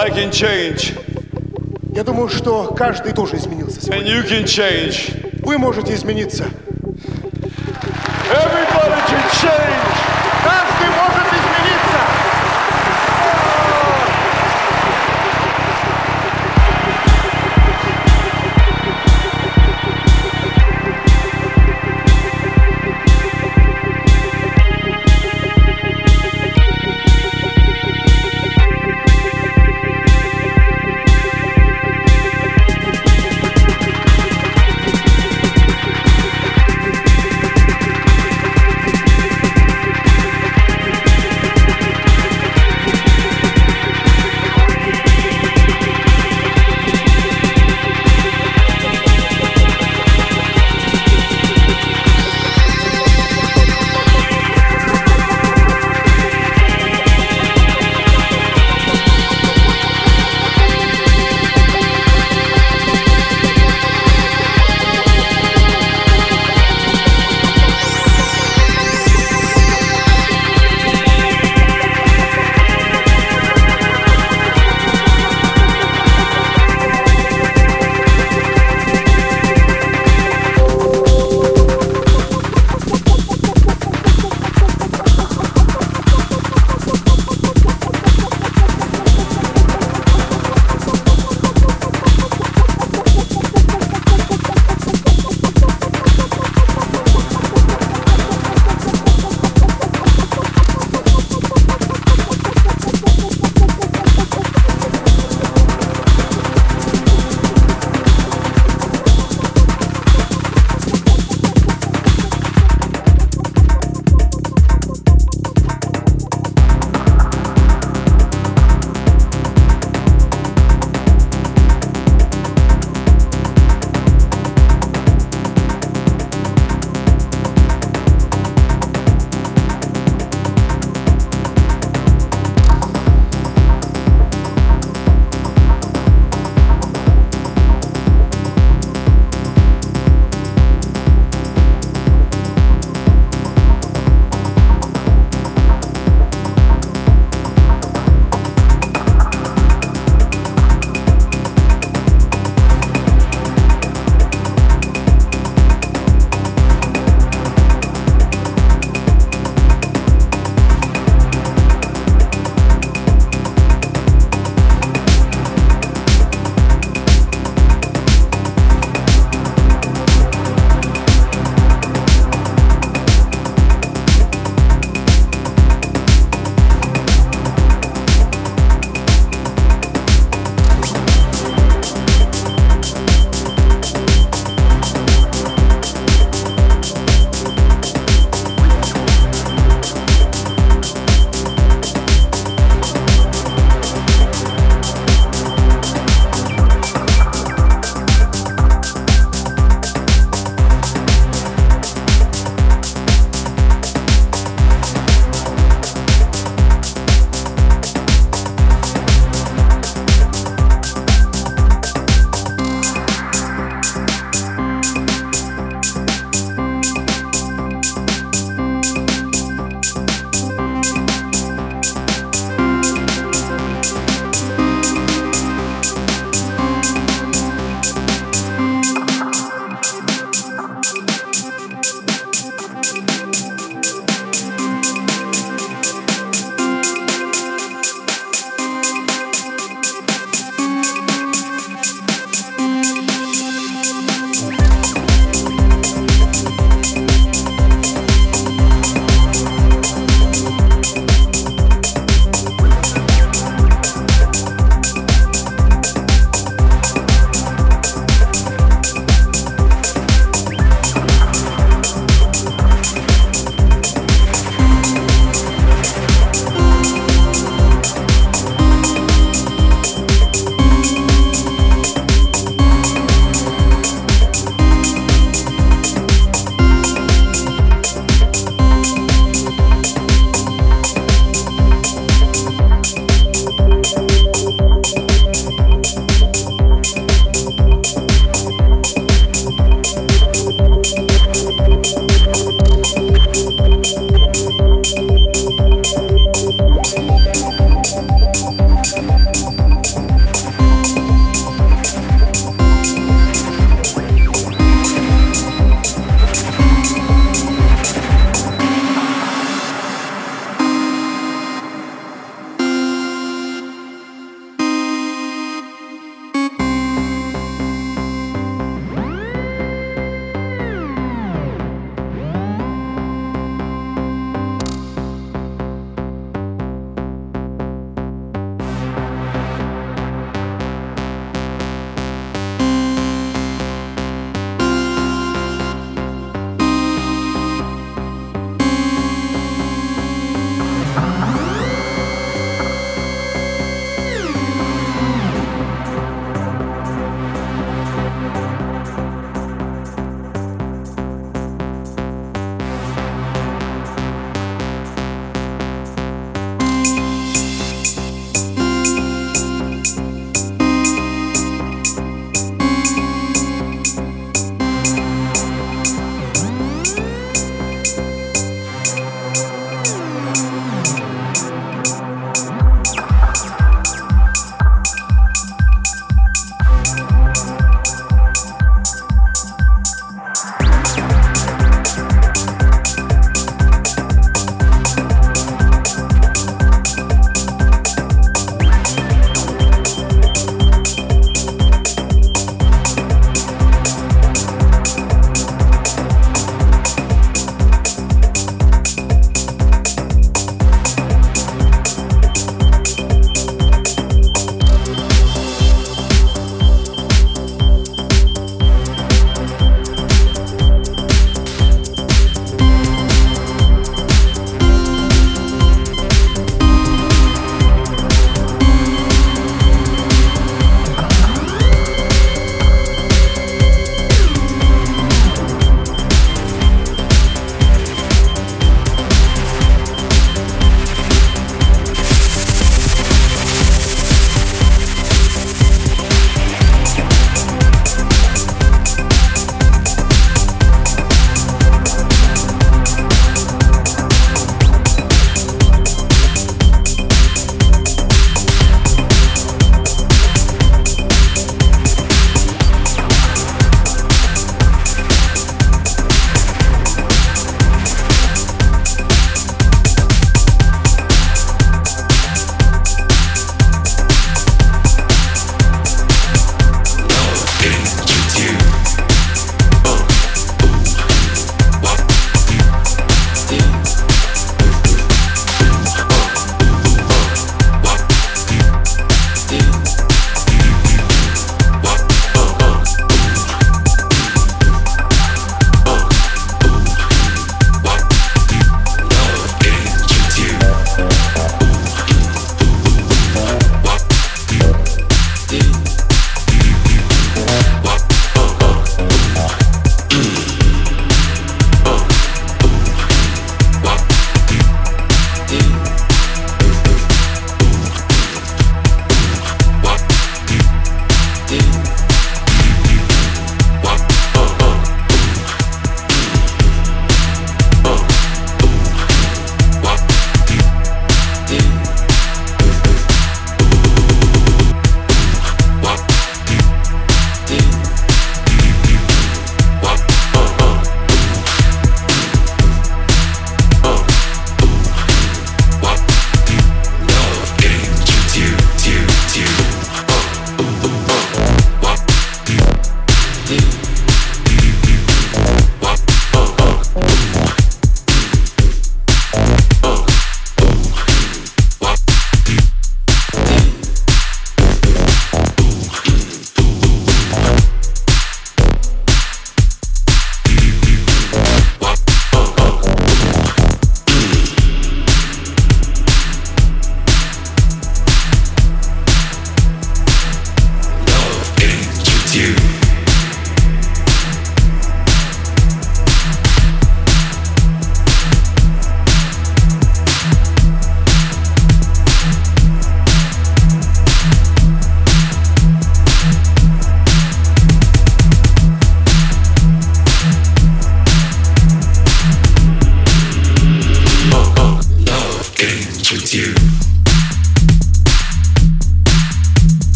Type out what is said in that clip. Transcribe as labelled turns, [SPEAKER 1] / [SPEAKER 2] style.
[SPEAKER 1] I
[SPEAKER 2] can change.
[SPEAKER 3] Я думаю, что каждый тоже изменился
[SPEAKER 2] And you can change.
[SPEAKER 3] Вы можете измениться.